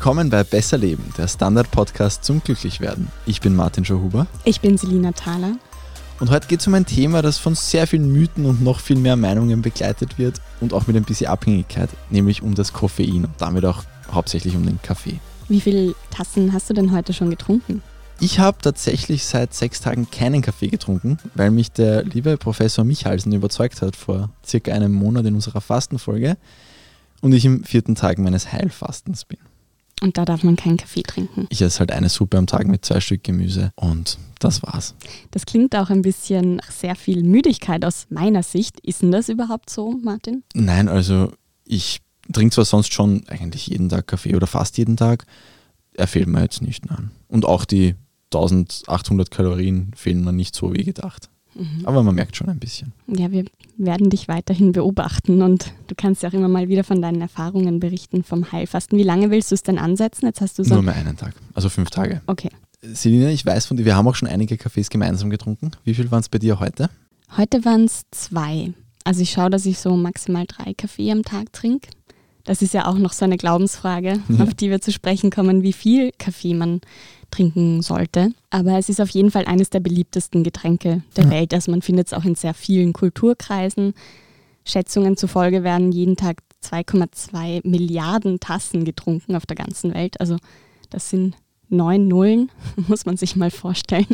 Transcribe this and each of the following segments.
Willkommen bei Besser Leben, der Standard-Podcast zum Glücklichwerden. Ich bin Martin Schauhuber. Ich bin Selina Thaler. Und heute geht es um ein Thema, das von sehr vielen Mythen und noch viel mehr Meinungen begleitet wird und auch mit ein bisschen Abhängigkeit, nämlich um das Koffein und damit auch hauptsächlich um den Kaffee. Wie viele Tassen hast du denn heute schon getrunken? Ich habe tatsächlich seit sechs Tagen keinen Kaffee getrunken, weil mich der liebe Professor Michalsen überzeugt hat vor circa einem Monat in unserer Fastenfolge und ich im vierten Tag meines Heilfastens bin. Und da darf man keinen Kaffee trinken. Ich esse halt eine Suppe am Tag mit zwei Stück Gemüse und das war's. Das klingt auch ein bisschen nach sehr viel Müdigkeit aus meiner Sicht. Ist denn das überhaupt so, Martin? Nein, also ich trinke zwar sonst schon eigentlich jeden Tag Kaffee oder fast jeden Tag, er fehlt mir jetzt nicht an. Und auch die 1800 Kalorien fehlen mir nicht so wie gedacht. Mhm. Aber man merkt schon ein bisschen. Ja, wir werden dich weiterhin beobachten und du kannst ja auch immer mal wieder von deinen Erfahrungen berichten vom Heilfasten. Wie lange willst du es denn ansetzen? Jetzt hast du so Nur mehr einen Tag, also fünf Tage. Okay. Selina, ich weiß von dir, wir haben auch schon einige Kaffees gemeinsam getrunken. Wie viel waren es bei dir heute? Heute waren es zwei. Also ich schaue, dass ich so maximal drei Kaffee am Tag trinke. Das ist ja auch noch so eine Glaubensfrage, ja. auf die wir zu sprechen kommen, wie viel Kaffee man trinken sollte. Aber es ist auf jeden Fall eines der beliebtesten Getränke der ja. Welt. Also man findet es auch in sehr vielen Kulturkreisen. Schätzungen zufolge werden jeden Tag 2,2 Milliarden Tassen getrunken auf der ganzen Welt. Also das sind neun Nullen, muss man sich mal vorstellen.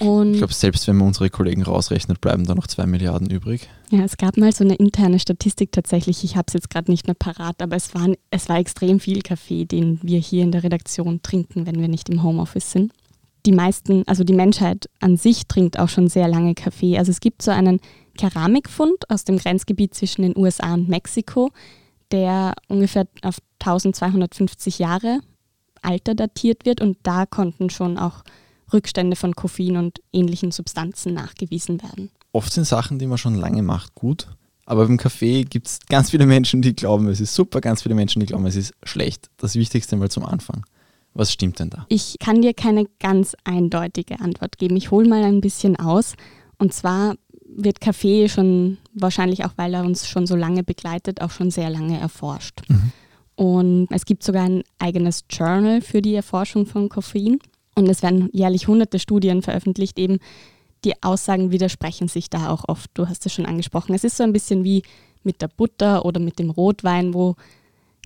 Und ich glaube, selbst wenn man unsere Kollegen rausrechnet, bleiben da noch zwei Milliarden übrig. Ja, es gab mal so eine interne Statistik tatsächlich. Ich habe es jetzt gerade nicht mehr parat, aber es, waren, es war extrem viel Kaffee, den wir hier in der Redaktion trinken, wenn wir nicht im Homeoffice sind. Die meisten, also die Menschheit an sich trinkt auch schon sehr lange Kaffee. Also es gibt so einen Keramikfund aus dem Grenzgebiet zwischen den USA und Mexiko, der ungefähr auf 1250 Jahre Alter datiert wird und da konnten schon auch Rückstände von Koffein und ähnlichen Substanzen nachgewiesen werden. Oft sind Sachen, die man schon lange macht, gut. Aber beim Kaffee gibt es ganz viele Menschen, die glauben, es ist super, ganz viele Menschen, die glauben, es ist schlecht. Das Wichtigste mal zum Anfang. Was stimmt denn da? Ich kann dir keine ganz eindeutige Antwort geben. Ich hole mal ein bisschen aus. Und zwar wird Kaffee schon, wahrscheinlich auch weil er uns schon so lange begleitet, auch schon sehr lange erforscht. Mhm. Und es gibt sogar ein eigenes Journal für die Erforschung von Koffein. Und es werden jährlich hunderte Studien veröffentlicht, eben die Aussagen widersprechen sich da auch oft. Du hast es schon angesprochen. Es ist so ein bisschen wie mit der Butter oder mit dem Rotwein, wo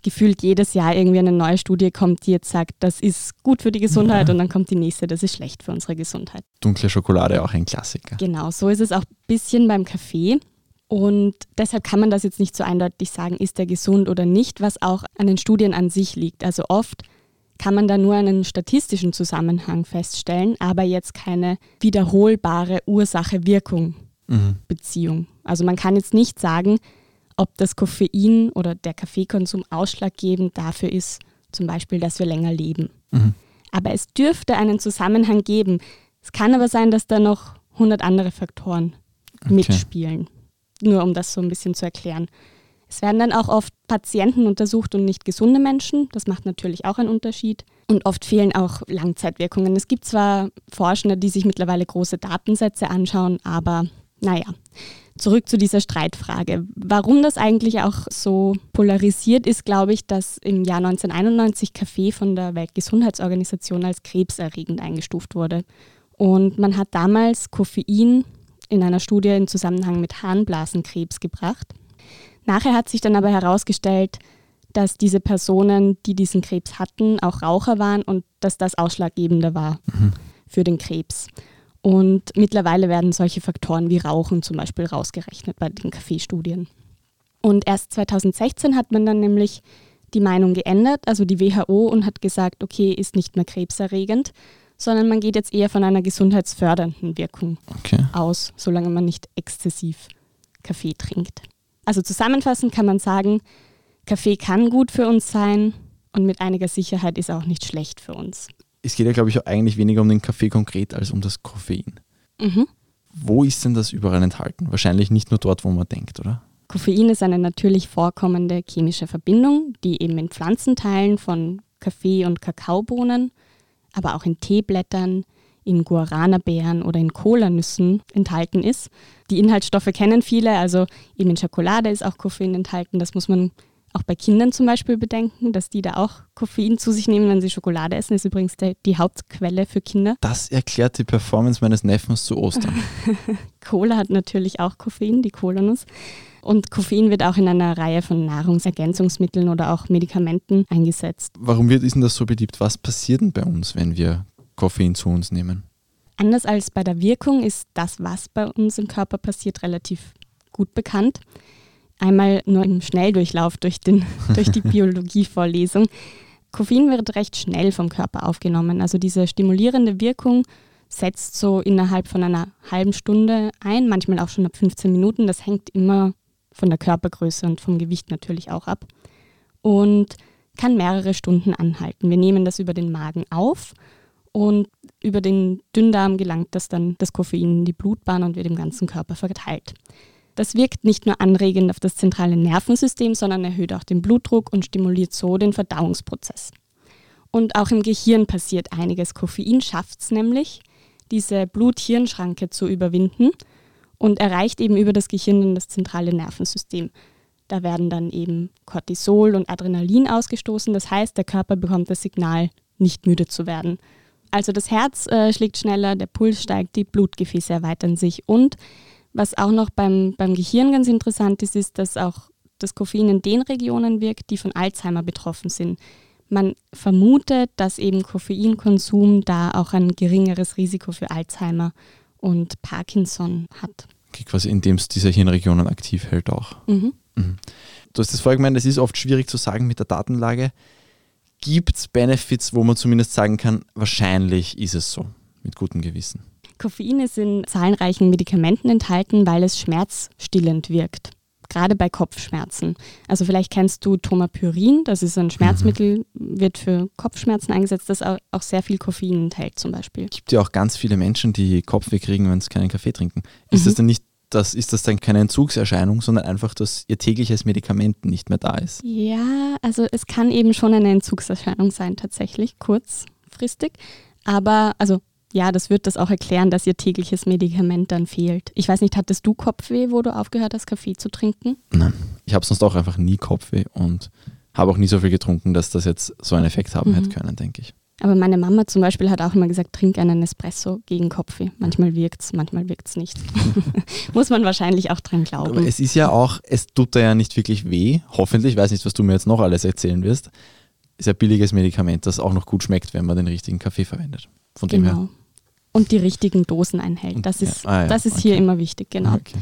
gefühlt jedes Jahr irgendwie eine neue Studie kommt, die jetzt sagt, das ist gut für die Gesundheit ja. und dann kommt die nächste, das ist schlecht für unsere Gesundheit. Dunkle Schokolade auch ein Klassiker. Genau, so ist es auch ein bisschen beim Kaffee. Und deshalb kann man das jetzt nicht so eindeutig sagen, ist der gesund oder nicht, was auch an den Studien an sich liegt. Also oft kann man da nur einen statistischen Zusammenhang feststellen, aber jetzt keine wiederholbare Ursache-Wirkung-Beziehung. Mhm. Also man kann jetzt nicht sagen, ob das Koffein oder der Kaffeekonsum ausschlaggebend dafür ist, zum Beispiel, dass wir länger leben. Mhm. Aber es dürfte einen Zusammenhang geben. Es kann aber sein, dass da noch 100 andere Faktoren okay. mitspielen. Nur um das so ein bisschen zu erklären. Es werden dann auch oft Patienten untersucht und nicht gesunde Menschen. Das macht natürlich auch einen Unterschied. Und oft fehlen auch Langzeitwirkungen. Es gibt zwar Forschende, die sich mittlerweile große Datensätze anschauen, aber naja. Zurück zu dieser Streitfrage. Warum das eigentlich auch so polarisiert ist, glaube ich, dass im Jahr 1991 Kaffee von der Weltgesundheitsorganisation als krebserregend eingestuft wurde. Und man hat damals Koffein in einer Studie im Zusammenhang mit Harnblasenkrebs gebracht. Nachher hat sich dann aber herausgestellt, dass diese Personen, die diesen Krebs hatten, auch Raucher waren und dass das ausschlaggebender war mhm. für den Krebs. Und mittlerweile werden solche Faktoren wie Rauchen zum Beispiel rausgerechnet bei den Kaffeestudien. Und erst 2016 hat man dann nämlich die Meinung geändert, also die WHO, und hat gesagt, okay, ist nicht mehr krebserregend, sondern man geht jetzt eher von einer gesundheitsfördernden Wirkung okay. aus, solange man nicht exzessiv Kaffee trinkt. Also zusammenfassend kann man sagen, Kaffee kann gut für uns sein und mit einiger Sicherheit ist er auch nicht schlecht für uns. Es geht ja, glaube ich, eigentlich weniger um den Kaffee konkret als um das Koffein. Mhm. Wo ist denn das überall enthalten? Wahrscheinlich nicht nur dort, wo man denkt, oder? Koffein ist eine natürlich vorkommende chemische Verbindung, die eben in Pflanzenteilen von Kaffee- und Kakaobohnen, aber auch in Teeblättern, in Guarana-Beeren oder in Cola-Nüssen enthalten ist. Die Inhaltsstoffe kennen viele, also eben in Schokolade ist auch Koffein enthalten. Das muss man auch bei Kindern zum Beispiel bedenken, dass die da auch Koffein zu sich nehmen, wenn sie Schokolade essen. Das ist übrigens der, die Hauptquelle für Kinder. Das erklärt die Performance meines Neffens zu Ostern. Cola hat natürlich auch Koffein, die Kolanuss. Und Koffein wird auch in einer Reihe von Nahrungsergänzungsmitteln oder auch Medikamenten eingesetzt. Warum wird ist denn das so beliebt? Was passiert denn bei uns, wenn wir Koffein zu uns nehmen? Anders als bei der Wirkung ist das, was bei uns im Körper passiert, relativ gut bekannt. Einmal nur im Schnelldurchlauf durch, den, durch die Biologievorlesung. Koffein wird recht schnell vom Körper aufgenommen. Also diese stimulierende Wirkung setzt so innerhalb von einer halben Stunde ein, manchmal auch schon ab 15 Minuten. Das hängt immer von der Körpergröße und vom Gewicht natürlich auch ab. Und kann mehrere Stunden anhalten. Wir nehmen das über den Magen auf und über den Dünndarm gelangt das dann das Koffein in die Blutbahn und wird im ganzen Körper verteilt. Das wirkt nicht nur anregend auf das zentrale Nervensystem, sondern erhöht auch den Blutdruck und stimuliert so den Verdauungsprozess. Und auch im Gehirn passiert einiges. Koffein schafft es nämlich, diese Blut-Hirn-Schranke zu überwinden und erreicht eben über das Gehirn dann das zentrale Nervensystem. Da werden dann eben Cortisol und Adrenalin ausgestoßen. Das heißt, der Körper bekommt das Signal, nicht müde zu werden. Also das Herz äh, schlägt schneller, der Puls steigt, die Blutgefäße erweitern sich. Und was auch noch beim, beim Gehirn ganz interessant ist, ist, dass auch das Koffein in den Regionen wirkt, die von Alzheimer betroffen sind. Man vermutet, dass eben Koffeinkonsum da auch ein geringeres Risiko für Alzheimer und Parkinson hat. Okay, quasi indem es diese Hirnregionen aktiv hält auch. Mhm. Mhm. Du hast das vorher gemeint, es ist oft schwierig zu sagen mit der Datenlage. Gibt es Benefits, wo man zumindest sagen kann, wahrscheinlich ist es so, mit gutem Gewissen? Koffein ist in zahlreichen Medikamenten enthalten, weil es schmerzstillend wirkt. Gerade bei Kopfschmerzen. Also vielleicht kennst du Tomapyrin, das ist ein mhm. Schmerzmittel, wird für Kopfschmerzen eingesetzt, das auch sehr viel Koffein enthält zum Beispiel. Es gibt ja auch ganz viele Menschen, die Kopfweh kriegen, wenn sie keinen Kaffee trinken. Ist mhm. das denn nicht das, ist das dann keine Entzugserscheinung, sondern einfach, dass ihr tägliches Medikament nicht mehr da ist? Ja, also es kann eben schon eine Entzugserscheinung sein, tatsächlich, kurzfristig. Aber, also ja, das wird das auch erklären, dass ihr tägliches Medikament dann fehlt. Ich weiß nicht, hattest du Kopfweh, wo du aufgehört hast, Kaffee zu trinken? Nein, ich habe sonst auch einfach nie Kopfweh und habe auch nie so viel getrunken, dass das jetzt so einen Effekt haben mhm. hätte können, denke ich. Aber meine Mama zum Beispiel hat auch immer gesagt, trink einen Espresso gegen Kopfweh. Manchmal wirkt es, manchmal wirkt es nicht. Muss man wahrscheinlich auch dran glauben. Aber es ist ja auch, es tut da ja nicht wirklich weh. Hoffentlich, ich weiß nicht, was du mir jetzt noch alles erzählen wirst. Ist ein billiges Medikament, das auch noch gut schmeckt, wenn man den richtigen Kaffee verwendet. Von genau. dem her. Und die richtigen Dosen einhält. Das ist, ja. Ah, ja. das ist okay. hier immer wichtig, genau. Okay.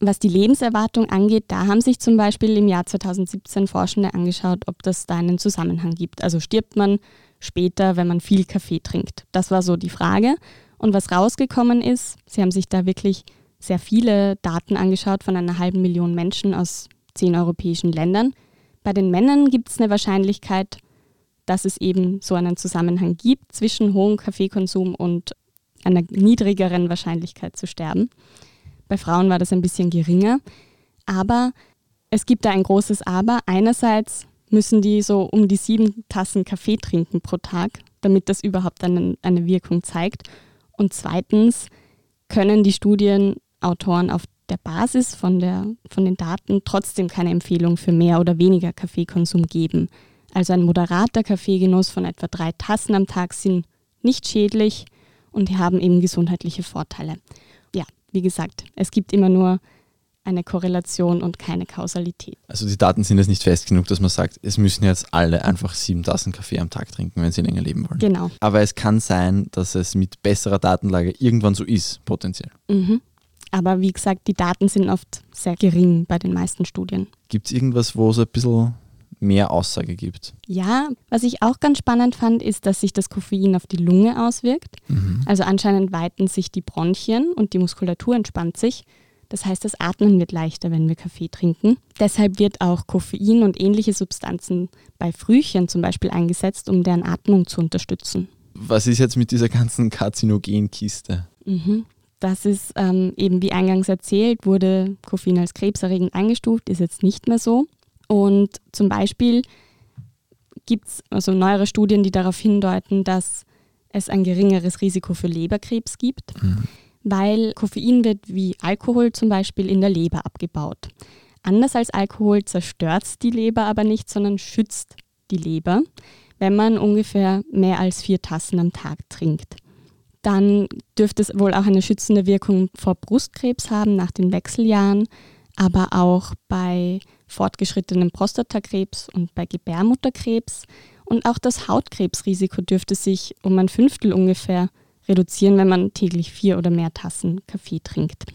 Was die Lebenserwartung angeht, da haben sich zum Beispiel im Jahr 2017 Forschende angeschaut, ob das da einen Zusammenhang gibt. Also stirbt man später, wenn man viel Kaffee trinkt? Das war so die Frage. Und was rausgekommen ist, sie haben sich da wirklich sehr viele Daten angeschaut von einer halben Million Menschen aus zehn europäischen Ländern. Bei den Männern gibt es eine Wahrscheinlichkeit, dass es eben so einen Zusammenhang gibt zwischen hohem Kaffeekonsum und einer niedrigeren Wahrscheinlichkeit zu sterben. Bei Frauen war das ein bisschen geringer. Aber es gibt da ein großes Aber. Einerseits müssen die so um die sieben Tassen Kaffee trinken pro Tag, damit das überhaupt einen, eine Wirkung zeigt. Und zweitens können die Studienautoren auf der Basis von, der, von den Daten trotzdem keine Empfehlung für mehr oder weniger Kaffeekonsum geben. Also ein moderater Kaffeegenuss von etwa drei Tassen am Tag sind nicht schädlich und haben eben gesundheitliche Vorteile. Ja, wie gesagt, es gibt immer nur eine Korrelation und keine Kausalität. Also die Daten sind jetzt nicht fest genug, dass man sagt, es müssen jetzt alle einfach sieben Tassen Kaffee am Tag trinken, wenn sie länger leben wollen. Genau. Aber es kann sein, dass es mit besserer Datenlage irgendwann so ist, potenziell. Mhm. Aber wie gesagt, die Daten sind oft sehr gering bei den meisten Studien. Gibt es irgendwas, wo es ein bisschen mehr Aussage gibt? Ja, was ich auch ganz spannend fand, ist, dass sich das Koffein auf die Lunge auswirkt. Mhm. Also anscheinend weiten sich die Bronchien und die Muskulatur entspannt sich. Das heißt, das Atmen wird leichter, wenn wir Kaffee trinken. Deshalb wird auch Koffein und ähnliche Substanzen bei Frühchen zum Beispiel eingesetzt, um deren Atmung zu unterstützen. Was ist jetzt mit dieser ganzen Karzinogenkiste? Mhm. Das ist ähm, eben wie eingangs erzählt, wurde Koffein als krebserregend eingestuft, ist jetzt nicht mehr so. Und zum Beispiel gibt es also neuere Studien, die darauf hindeuten, dass es ein geringeres Risiko für Leberkrebs gibt. Mhm weil Koffein wird wie Alkohol zum Beispiel in der Leber abgebaut. Anders als Alkohol zerstört es die Leber aber nicht, sondern schützt die Leber, wenn man ungefähr mehr als vier Tassen am Tag trinkt. Dann dürfte es wohl auch eine schützende Wirkung vor Brustkrebs haben nach den Wechseljahren, aber auch bei fortgeschrittenem Prostatakrebs und bei Gebärmutterkrebs. Und auch das Hautkrebsrisiko dürfte sich um ein Fünftel ungefähr reduzieren, wenn man täglich vier oder mehr Tassen Kaffee trinkt.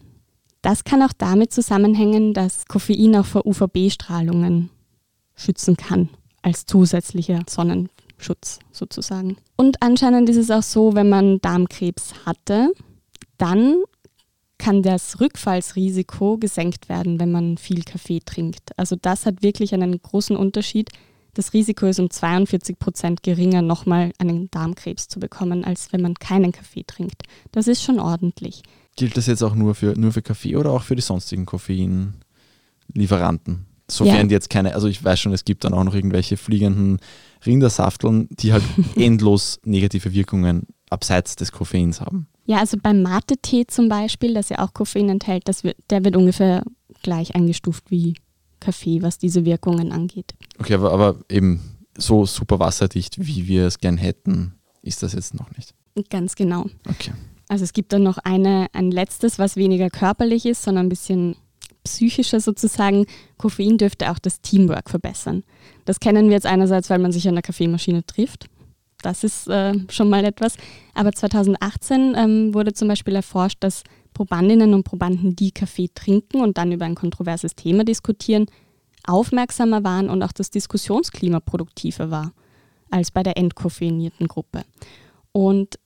Das kann auch damit zusammenhängen, dass Koffein auch vor UVB-Strahlungen schützen kann, als zusätzlicher Sonnenschutz sozusagen. Und anscheinend ist es auch so, wenn man Darmkrebs hatte, dann kann das Rückfallsrisiko gesenkt werden, wenn man viel Kaffee trinkt. Also das hat wirklich einen großen Unterschied. Das Risiko ist um 42 Prozent geringer, nochmal einen Darmkrebs zu bekommen, als wenn man keinen Kaffee trinkt. Das ist schon ordentlich. Gilt das jetzt auch nur für, nur für Kaffee oder auch für die sonstigen Koffeinlieferanten? Sofern ja. die jetzt keine, also ich weiß schon, es gibt dann auch noch irgendwelche fliegenden Rindersafteln, die halt endlos negative Wirkungen abseits des Koffeins haben. Ja, also beim Mate-Tee zum Beispiel, das ja auch Koffein enthält, das wird, der wird ungefähr gleich eingestuft wie Kaffee, was diese Wirkungen angeht. Okay, aber, aber eben so super wasserdicht, wie wir es gern hätten, ist das jetzt noch nicht. Ganz genau. Okay. Also es gibt dann noch eine, ein letztes, was weniger körperlich ist, sondern ein bisschen psychischer sozusagen. Koffein dürfte auch das Teamwork verbessern. Das kennen wir jetzt einerseits, weil man sich an der Kaffeemaschine trifft das ist äh, schon mal etwas. Aber 2018 ähm, wurde zum Beispiel erforscht, dass Probandinnen und Probanden, die Kaffee trinken und dann über ein kontroverses Thema diskutieren, aufmerksamer waren und auch das Diskussionsklima produktiver war als bei der entkoffeinierten Gruppe. Und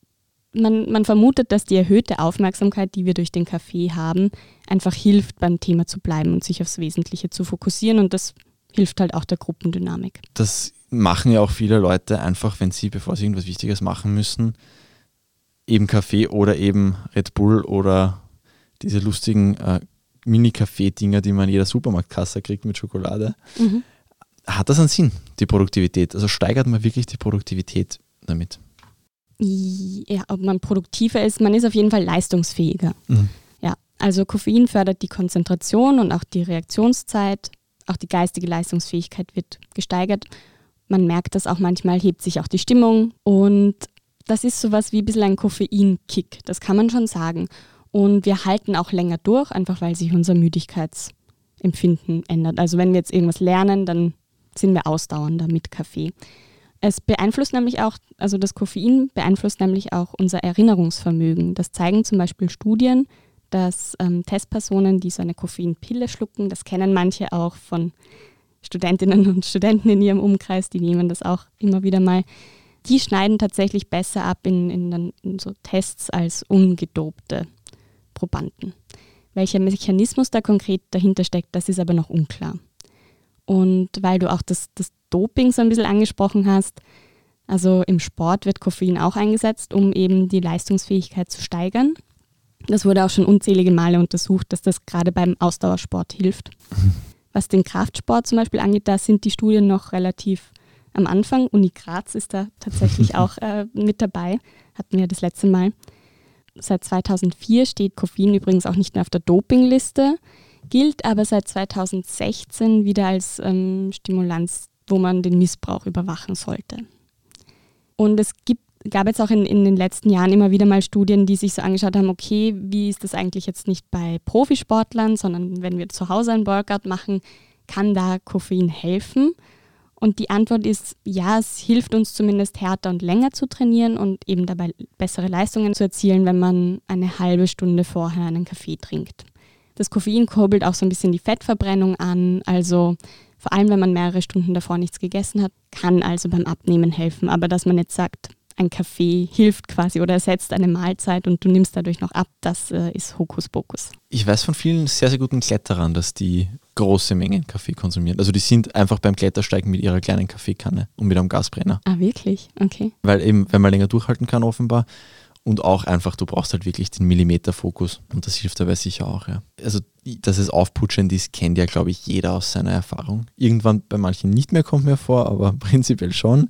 man, man, vermutet, dass die erhöhte Aufmerksamkeit, die wir durch den Kaffee haben, einfach hilft, beim Thema zu bleiben und sich aufs Wesentliche zu fokussieren. Und das hilft halt auch der Gruppendynamik. Das machen ja auch viele Leute einfach, wenn sie, bevor sie irgendwas Wichtiges machen müssen, eben Kaffee oder eben Red Bull oder diese lustigen äh, Mini-Kaffee-Dinger, die man in jeder Supermarktkasse kriegt mit Schokolade. Mhm. Hat das einen Sinn, die Produktivität? Also steigert man wirklich die Produktivität damit? Ja, ob man produktiver ist, man ist auf jeden Fall leistungsfähiger. Mhm. Ja, also Koffein fördert die Konzentration und auch die Reaktionszeit. Auch die geistige Leistungsfähigkeit wird gesteigert man merkt das auch manchmal, hebt sich auch die Stimmung und das ist sowas wie ein bisschen ein Koffeinkick, das kann man schon sagen. Und wir halten auch länger durch, einfach weil sich unser Müdigkeitsempfinden ändert. Also wenn wir jetzt irgendwas lernen, dann sind wir ausdauernder mit Kaffee. Es beeinflusst nämlich auch, also das Koffein beeinflusst nämlich auch unser Erinnerungsvermögen. Das zeigen zum Beispiel Studien, dass ähm, Testpersonen, die so eine Koffeinpille schlucken, das kennen manche auch von Studentinnen und Studenten in ihrem Umkreis, die nehmen das auch immer wieder mal. Die schneiden tatsächlich besser ab in, in, in so Tests als ungedobte Probanden. Welcher Mechanismus da konkret dahinter steckt, das ist aber noch unklar. Und weil du auch das, das Doping so ein bisschen angesprochen hast, also im Sport wird Koffein auch eingesetzt, um eben die Leistungsfähigkeit zu steigern. Das wurde auch schon unzählige Male untersucht, dass das gerade beim Ausdauersport hilft. Was den Kraftsport zum Beispiel angeht, da sind die Studien noch relativ am Anfang. Uni Graz ist da tatsächlich auch äh, mit dabei, hatten wir das letzte Mal. Seit 2004 steht Koffein übrigens auch nicht mehr auf der Dopingliste, gilt aber seit 2016 wieder als ähm, Stimulanz, wo man den Missbrauch überwachen sollte. Und es gibt gab jetzt auch in, in den letzten Jahren immer wieder mal Studien, die sich so angeschaut haben, okay, wie ist das eigentlich jetzt nicht bei Profisportlern, sondern wenn wir zu Hause ein Workout machen, kann da Koffein helfen? Und die Antwort ist, ja, es hilft uns zumindest härter und länger zu trainieren und eben dabei bessere Leistungen zu erzielen, wenn man eine halbe Stunde vorher einen Kaffee trinkt. Das Koffein kurbelt auch so ein bisschen die Fettverbrennung an, also vor allem wenn man mehrere Stunden davor nichts gegessen hat, kann also beim Abnehmen helfen. Aber dass man jetzt sagt, ein Kaffee hilft quasi oder ersetzt eine Mahlzeit und du nimmst dadurch noch ab, das äh, ist Hokuspokus. Ich weiß von vielen sehr, sehr guten Kletterern, dass die große Mengen Kaffee konsumieren. Also die sind einfach beim Klettersteigen mit ihrer kleinen Kaffeekanne und mit einem Gasbrenner. Ah, wirklich? Okay. Weil eben, wenn man länger durchhalten kann, offenbar. Und auch einfach, du brauchst halt wirklich den Millimeterfokus und das hilft dabei sicher auch, ja. Also, dass es aufputschend ist, kennt ja, glaube ich, jeder aus seiner Erfahrung. Irgendwann bei manchen nicht mehr kommt mir vor, aber prinzipiell schon.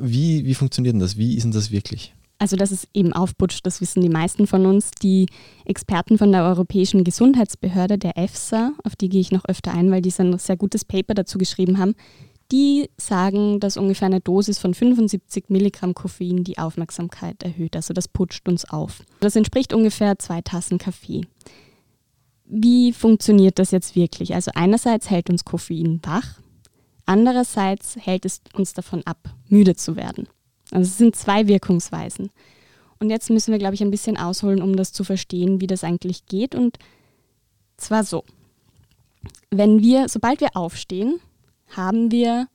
Wie, wie funktioniert denn das? Wie ist denn das wirklich? Also, dass es eben aufputscht, das wissen die meisten von uns. Die Experten von der Europäischen Gesundheitsbehörde, der EFSA, auf die gehe ich noch öfter ein, weil die ein sehr gutes Paper dazu geschrieben haben, die sagen, dass ungefähr eine Dosis von 75 Milligramm Koffein die Aufmerksamkeit erhöht. Also das putscht uns auf. Das entspricht ungefähr zwei Tassen Kaffee. Wie funktioniert das jetzt wirklich? Also einerseits hält uns Koffein wach, andererseits hält es uns davon ab, müde zu werden. Also es sind zwei Wirkungsweisen. Und jetzt müssen wir, glaube ich, ein bisschen ausholen, um das zu verstehen, wie das eigentlich geht. Und zwar so. Wenn wir, sobald wir aufstehen, haben wir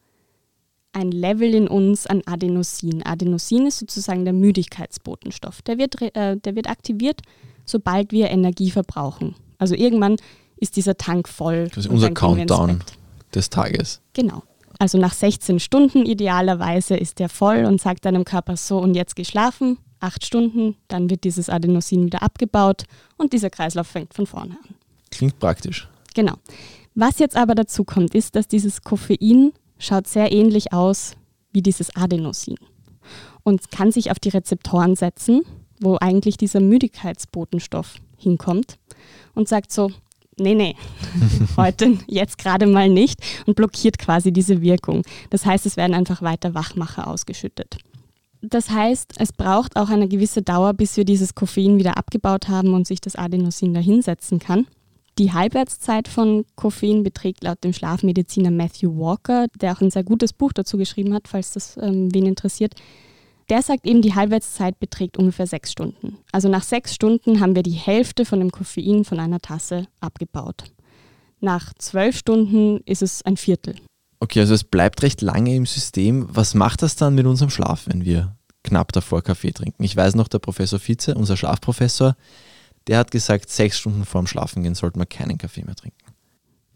ein Level in uns an Adenosin. Adenosin ist sozusagen der Müdigkeitsbotenstoff. Der wird, äh, der wird aktiviert, sobald wir Energie verbrauchen. Also irgendwann ist dieser Tank voll. Das ist unser Countdown des Tages. Genau. Also nach 16 Stunden idealerweise ist der voll und sagt deinem Körper so und jetzt geschlafen, acht Stunden, dann wird dieses Adenosin wieder abgebaut und dieser Kreislauf fängt von vorne an. Klingt praktisch. Genau. Was jetzt aber dazu kommt, ist, dass dieses Koffein schaut sehr ähnlich aus wie dieses Adenosin und kann sich auf die Rezeptoren setzen, wo eigentlich dieser Müdigkeitsbotenstoff hinkommt und sagt so, nee, nee, heute, jetzt gerade mal nicht und blockiert quasi diese Wirkung. Das heißt, es werden einfach weiter Wachmacher ausgeschüttet. Das heißt, es braucht auch eine gewisse Dauer, bis wir dieses Koffein wieder abgebaut haben und sich das Adenosin dahinsetzen kann. Die Halbwertszeit von Koffein beträgt laut dem Schlafmediziner Matthew Walker, der auch ein sehr gutes Buch dazu geschrieben hat, falls das ähm, wen interessiert. Der sagt eben, die Halbwertszeit beträgt ungefähr sechs Stunden. Also nach sechs Stunden haben wir die Hälfte von dem Koffein von einer Tasse abgebaut. Nach zwölf Stunden ist es ein Viertel. Okay, also es bleibt recht lange im System. Was macht das dann mit unserem Schlaf, wenn wir knapp davor Kaffee trinken? Ich weiß noch, der Professor Vize, unser Schlafprofessor, der hat gesagt, sechs Stunden vorm Schlafengehen sollte man keinen Kaffee mehr trinken.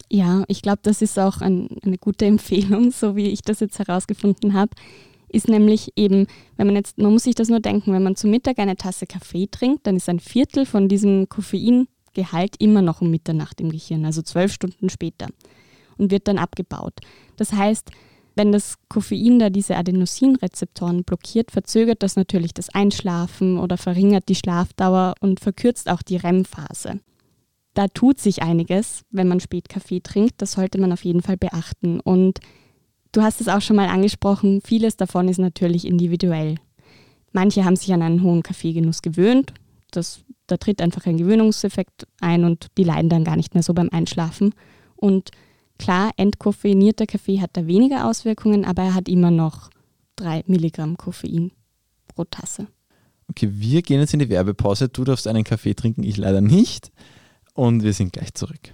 Ja, ich glaube, das ist auch ein, eine gute Empfehlung, so wie ich das jetzt herausgefunden habe. Ist nämlich eben, wenn man jetzt, man muss sich das nur denken, wenn man zu Mittag eine Tasse Kaffee trinkt, dann ist ein Viertel von diesem Koffeingehalt immer noch um Mitternacht im Gehirn, also zwölf Stunden später und wird dann abgebaut. Das heißt, wenn das Koffein da diese Adenosinrezeptoren blockiert, verzögert das natürlich das Einschlafen oder verringert die Schlafdauer und verkürzt auch die REM-Phase. Da tut sich einiges, wenn man spät Kaffee trinkt. Das sollte man auf jeden Fall beachten. Und du hast es auch schon mal angesprochen, vieles davon ist natürlich individuell. Manche haben sich an einen hohen Kaffeegenuss gewöhnt. Das, da tritt einfach ein Gewöhnungseffekt ein und die leiden dann gar nicht mehr so beim Einschlafen. Und Klar, entkoffeinierter Kaffee hat da weniger Auswirkungen, aber er hat immer noch 3 Milligramm Koffein pro Tasse. Okay, wir gehen jetzt in die Werbepause. Du darfst einen Kaffee trinken, ich leider nicht. Und wir sind gleich zurück.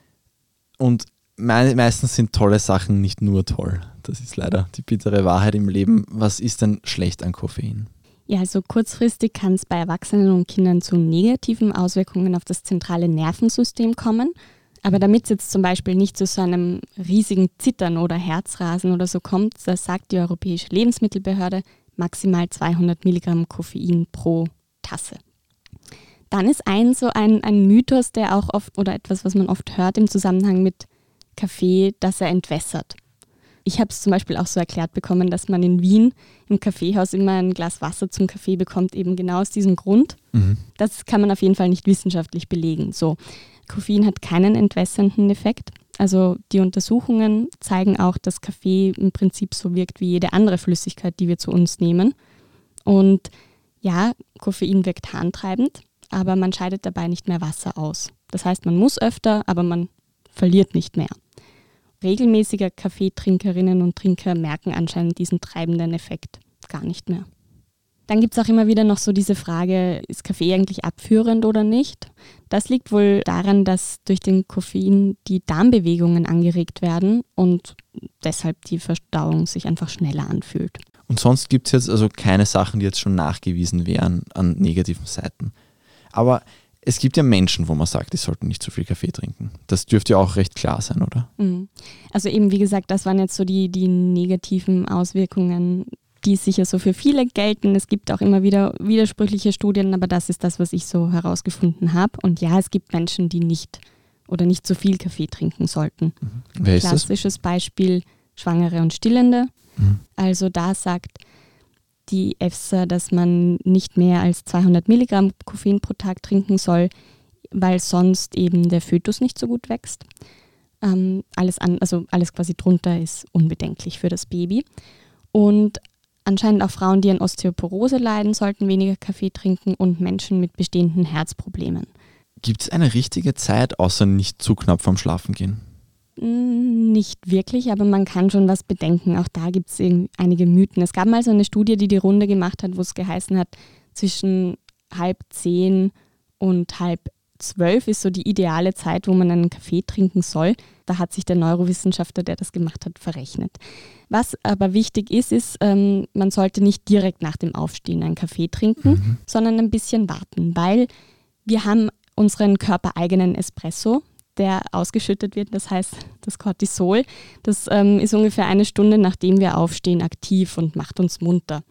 und meistens sind tolle Sachen nicht nur toll. Das ist leider die bittere Wahrheit im Leben. Was ist denn schlecht an Koffein? Ja, also kurzfristig kann es bei Erwachsenen und Kindern zu negativen Auswirkungen auf das zentrale Nervensystem kommen. Aber damit es jetzt zum Beispiel nicht zu so einem riesigen Zittern oder Herzrasen oder so kommt, das sagt die Europäische Lebensmittelbehörde maximal 200 Milligramm Koffein pro Tasse. Dann ist ein so ein, ein Mythos, der auch oft oder etwas, was man oft hört im Zusammenhang mit Kaffee, dass er entwässert. Ich habe es zum Beispiel auch so erklärt bekommen, dass man in Wien im Kaffeehaus immer ein Glas Wasser zum Kaffee bekommt, eben genau aus diesem Grund. Mhm. Das kann man auf jeden Fall nicht wissenschaftlich belegen. So, Koffein hat keinen entwässernden Effekt. Also die Untersuchungen zeigen auch, dass Kaffee im Prinzip so wirkt wie jede andere Flüssigkeit, die wir zu uns nehmen. Und ja, Koffein wirkt harntreibend, aber man scheidet dabei nicht mehr Wasser aus. Das heißt, man muss öfter, aber man verliert nicht mehr regelmäßiger Kaffeetrinkerinnen und Trinker merken anscheinend diesen treibenden Effekt gar nicht mehr. Dann gibt es auch immer wieder noch so diese Frage, ist Kaffee eigentlich abführend oder nicht? Das liegt wohl daran, dass durch den Koffein die Darmbewegungen angeregt werden und deshalb die Verdauung sich einfach schneller anfühlt. Und sonst gibt es jetzt also keine Sachen, die jetzt schon nachgewiesen wären an negativen Seiten. Aber es gibt ja Menschen, wo man sagt, die sollten nicht zu viel Kaffee trinken. Das dürfte ja auch recht klar sein, oder? Mhm. Also eben, wie gesagt, das waren jetzt so die, die negativen Auswirkungen, die sicher so für viele gelten. Es gibt auch immer wieder widersprüchliche Studien, aber das ist das, was ich so herausgefunden habe. Und ja, es gibt Menschen, die nicht oder nicht zu viel Kaffee trinken sollten. Mhm. Klassisches? Beispiel Schwangere und Stillende. Mhm. Also da sagt die EFSA, dass man nicht mehr als 200 Milligramm Koffein pro Tag trinken soll, weil sonst eben der Fötus nicht so gut wächst. Ähm, alles, an, also alles quasi drunter ist unbedenklich für das Baby. Und anscheinend auch Frauen, die an Osteoporose leiden, sollten weniger Kaffee trinken und Menschen mit bestehenden Herzproblemen. Gibt es eine richtige Zeit, außer nicht zu knapp vorm Schlafen gehen? Nicht wirklich, aber man kann schon was bedenken. Auch da gibt es einige Mythen. Es gab mal so eine Studie, die die Runde gemacht hat, wo es geheißen hat, zwischen halb zehn und halb zwölf ist so die ideale Zeit, wo man einen Kaffee trinken soll. Da hat sich der Neurowissenschaftler, der das gemacht hat, verrechnet. Was aber wichtig ist, ist, ähm, man sollte nicht direkt nach dem Aufstehen einen Kaffee trinken, mhm. sondern ein bisschen warten, weil wir haben unseren körpereigenen Espresso, der ausgeschüttet wird, das heißt das Cortisol. Das ähm, ist ungefähr eine Stunde, nachdem wir aufstehen, aktiv und macht uns munter.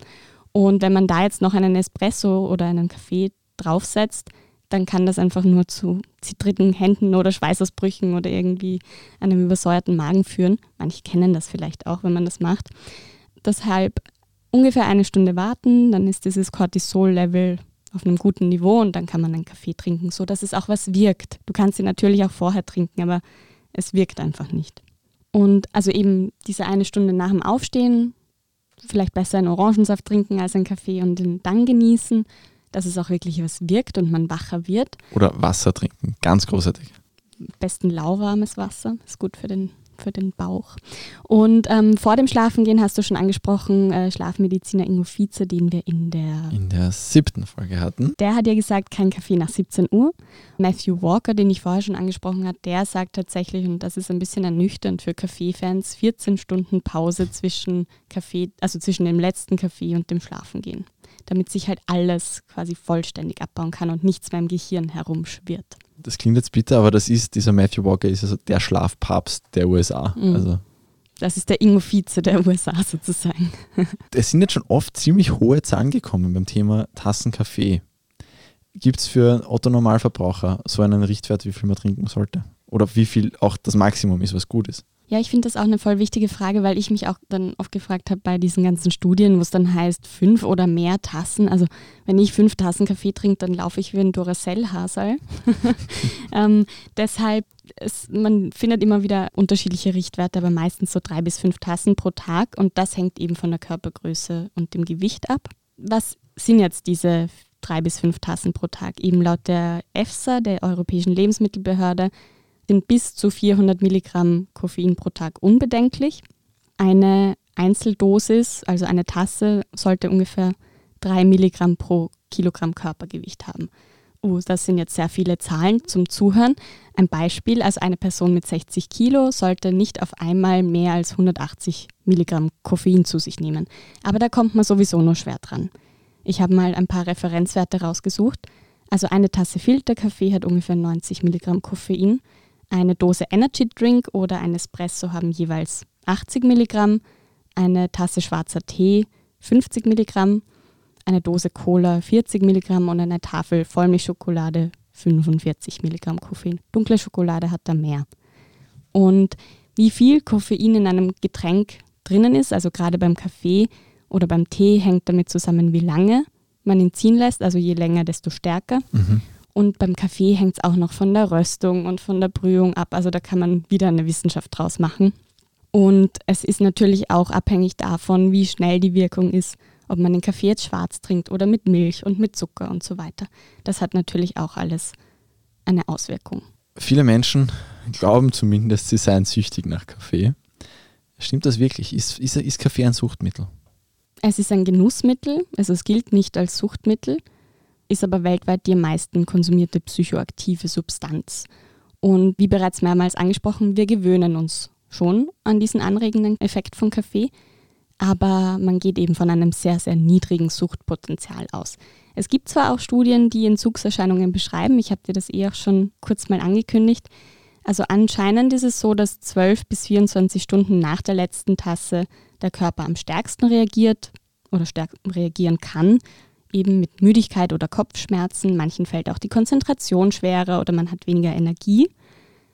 Und wenn man da jetzt noch einen Espresso oder einen Kaffee draufsetzt, dann kann das einfach nur zu zittrigen Händen oder Schweißausbrüchen oder irgendwie einem übersäuerten Magen führen. Manche kennen das vielleicht auch, wenn man das macht. Deshalb ungefähr eine Stunde warten, dann ist dieses Cortisol-Level auf einem guten Niveau und dann kann man einen Kaffee trinken, so dass es auch was wirkt. Du kannst ihn natürlich auch vorher trinken, aber es wirkt einfach nicht. Und also eben diese eine Stunde nach dem Aufstehen, vielleicht besser einen Orangensaft trinken als einen Kaffee und den dann genießen, dass es auch wirklich was wirkt und man wacher wird. Oder Wasser trinken, ganz großartig. besten lauwarmes Wasser, ist gut für den für den Bauch. Und ähm, vor dem Schlafengehen hast du schon angesprochen, äh, Schlafmediziner Ingo Vize, den wir in der, in der siebten Folge hatten. Der hat ja gesagt, kein Kaffee nach 17 Uhr. Matthew Walker, den ich vorher schon angesprochen habe, der sagt tatsächlich, und das ist ein bisschen ernüchternd für Kaffeefans, 14 Stunden Pause zwischen Kaffee, also zwischen dem letzten Kaffee und dem Schlafengehen damit sich halt alles quasi vollständig abbauen kann und nichts mehr im Gehirn herumschwirrt das klingt jetzt bitter, aber das ist, dieser Matthew Walker ist also der Schlafpapst der USA. Mhm. Also das ist der Ingo Vize der USA sozusagen. es sind jetzt schon oft ziemlich hohe Zahlen gekommen beim Thema Tassen Kaffee. Gibt es für Otto Normalverbraucher so einen Richtwert, wie viel man trinken sollte? Oder wie viel auch das Maximum ist, was gut ist? Ja, ich finde das auch eine voll wichtige Frage, weil ich mich auch dann oft gefragt habe bei diesen ganzen Studien, wo es dann heißt, fünf oder mehr Tassen. Also wenn ich fünf Tassen Kaffee trinke, dann laufe ich wie ein Duracell-Hasel. ähm, deshalb, es, man findet immer wieder unterschiedliche Richtwerte, aber meistens so drei bis fünf Tassen pro Tag und das hängt eben von der Körpergröße und dem Gewicht ab. Was sind jetzt diese drei bis fünf Tassen pro Tag? Eben laut der EFSA, der Europäischen Lebensmittelbehörde, sind bis zu 400 Milligramm Koffein pro Tag unbedenklich. Eine Einzeldosis, also eine Tasse, sollte ungefähr 3 Milligramm pro Kilogramm Körpergewicht haben. Uh, das sind jetzt sehr viele Zahlen zum Zuhören. Ein Beispiel, also eine Person mit 60 Kilo sollte nicht auf einmal mehr als 180 Milligramm Koffein zu sich nehmen. Aber da kommt man sowieso nur schwer dran. Ich habe mal ein paar Referenzwerte rausgesucht. Also eine Tasse Filterkaffee hat ungefähr 90 Milligramm Koffein. Eine Dose Energy Drink oder ein Espresso haben jeweils 80 Milligramm, eine Tasse schwarzer Tee 50 Milligramm, eine Dose Cola 40 Milligramm und eine Tafel Vollmilchschokolade 45 Milligramm Koffein. Dunkle Schokolade hat da mehr. Und wie viel Koffein in einem Getränk drinnen ist, also gerade beim Kaffee oder beim Tee, hängt damit zusammen, wie lange man ihn ziehen lässt. Also je länger, desto stärker. Mhm. Und beim Kaffee hängt es auch noch von der Röstung und von der Brühung ab. Also da kann man wieder eine Wissenschaft draus machen. Und es ist natürlich auch abhängig davon, wie schnell die Wirkung ist, ob man den Kaffee jetzt schwarz trinkt oder mit Milch und mit Zucker und so weiter. Das hat natürlich auch alles eine Auswirkung. Viele Menschen glauben zumindest, sie seien süchtig nach Kaffee. Stimmt das wirklich? Ist, ist, ist Kaffee ein Suchtmittel? Es ist ein Genussmittel, also es gilt nicht als Suchtmittel, ist aber weltweit die am meisten konsumierte psychoaktive Substanz. Und wie bereits mehrmals angesprochen, wir gewöhnen uns schon an diesen anregenden Effekt von Kaffee, aber man geht eben von einem sehr, sehr niedrigen Suchtpotenzial aus. Es gibt zwar auch Studien, die Entzugserscheinungen beschreiben, ich habe dir das eh auch schon kurz mal angekündigt. Also anscheinend ist es so, dass 12 bis 24 Stunden nach der letzten Tasse der Körper am stärksten reagiert oder stärk reagieren kann, eben mit Müdigkeit oder Kopfschmerzen. Manchen fällt auch die Konzentration schwerer oder man hat weniger Energie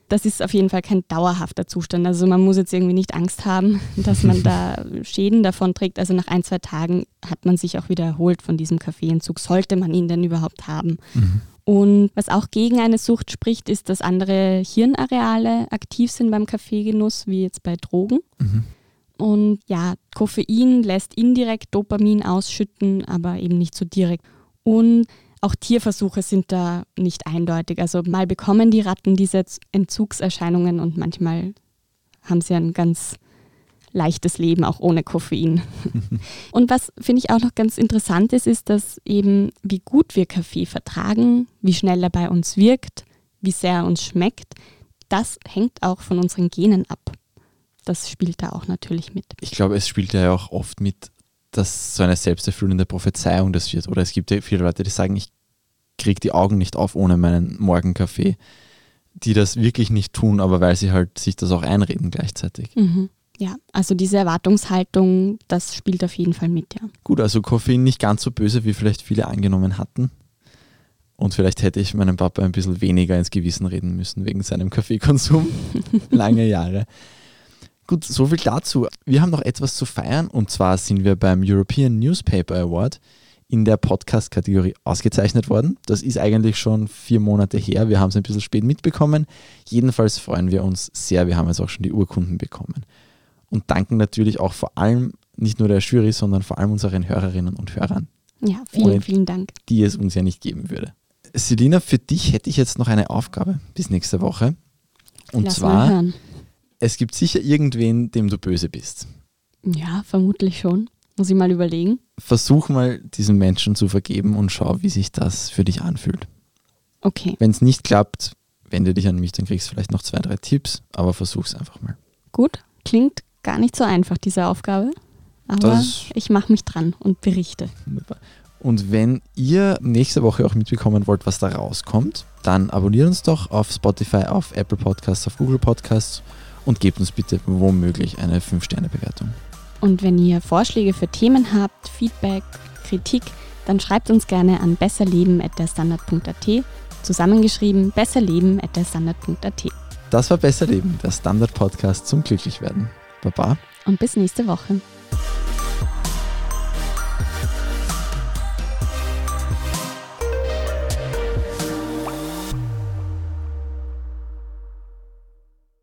das ist auf jeden Fall kein dauerhafter Zustand. Also man muss jetzt irgendwie nicht Angst haben, dass man da Schäden davon trägt. Also nach ein, zwei Tagen hat man sich auch wieder erholt von diesem Kaffeeentzug, sollte man ihn denn überhaupt haben. Mhm. Und was auch gegen eine Sucht spricht, ist, dass andere Hirnareale aktiv sind beim Kaffeegenuss, wie jetzt bei Drogen. Mhm. Und ja, Koffein lässt indirekt Dopamin ausschütten, aber eben nicht so direkt. Und auch Tierversuche sind da nicht eindeutig. Also mal bekommen die Ratten diese Entzugserscheinungen und manchmal haben sie ein ganz leichtes Leben, auch ohne Koffein. und was finde ich auch noch ganz interessant ist, ist, dass eben wie gut wir Kaffee vertragen, wie schnell er bei uns wirkt, wie sehr er uns schmeckt, das hängt auch von unseren Genen ab. Das spielt da auch natürlich mit. Ich glaube, es spielt ja auch oft mit, dass so eine selbsterfüllende Prophezeiung das wird. Oder es gibt ja viele Leute, die sagen, ich kriege die Augen nicht auf ohne meinen Morgenkaffee, die das wirklich nicht tun, aber weil sie halt sich das auch einreden gleichzeitig. Mhm. Ja, also diese Erwartungshaltung, das spielt auf jeden Fall mit, ja. Gut, also Koffein nicht ganz so böse, wie vielleicht viele angenommen hatten. Und vielleicht hätte ich meinem Papa ein bisschen weniger ins Gewissen reden müssen wegen seinem Kaffeekonsum. Lange Jahre. Gut, so viel dazu. Wir haben noch etwas zu feiern und zwar sind wir beim European Newspaper Award in der Podcast-Kategorie ausgezeichnet worden. Das ist eigentlich schon vier Monate her. Wir haben es ein bisschen spät mitbekommen. Jedenfalls freuen wir uns sehr. Wir haben jetzt auch schon die Urkunden bekommen. Und danken natürlich auch vor allem nicht nur der Jury, sondern vor allem unseren Hörerinnen und Hörern. Ja, vielen, vielen Dank. Die es uns ja nicht geben würde. Selina, für dich hätte ich jetzt noch eine Aufgabe bis nächste Woche. Und Lass zwar es gibt sicher irgendwen, dem du böse bist. Ja, vermutlich schon. Muss ich mal überlegen. Versuch mal, diesen Menschen zu vergeben und schau, wie sich das für dich anfühlt. Okay. Wenn es nicht klappt, wende dich an mich, dann kriegst du vielleicht noch zwei, drei Tipps, aber versuch es einfach mal. Gut, klingt gar nicht so einfach, diese Aufgabe. Aber ich mache mich dran und berichte. Und wenn ihr nächste Woche auch mitbekommen wollt, was da rauskommt, dann abonniert uns doch auf Spotify, auf Apple Podcasts, auf Google Podcasts und gebt uns bitte womöglich eine 5-Sterne-Bewertung. Und wenn ihr Vorschläge für Themen habt, Feedback, Kritik, dann schreibt uns gerne an besserleben.derstandard.at, zusammengeschrieben besserleben.derstandard.at. Das war Besser Leben, der Standard-Podcast zum Glücklichwerden. Baba. Und bis nächste Woche.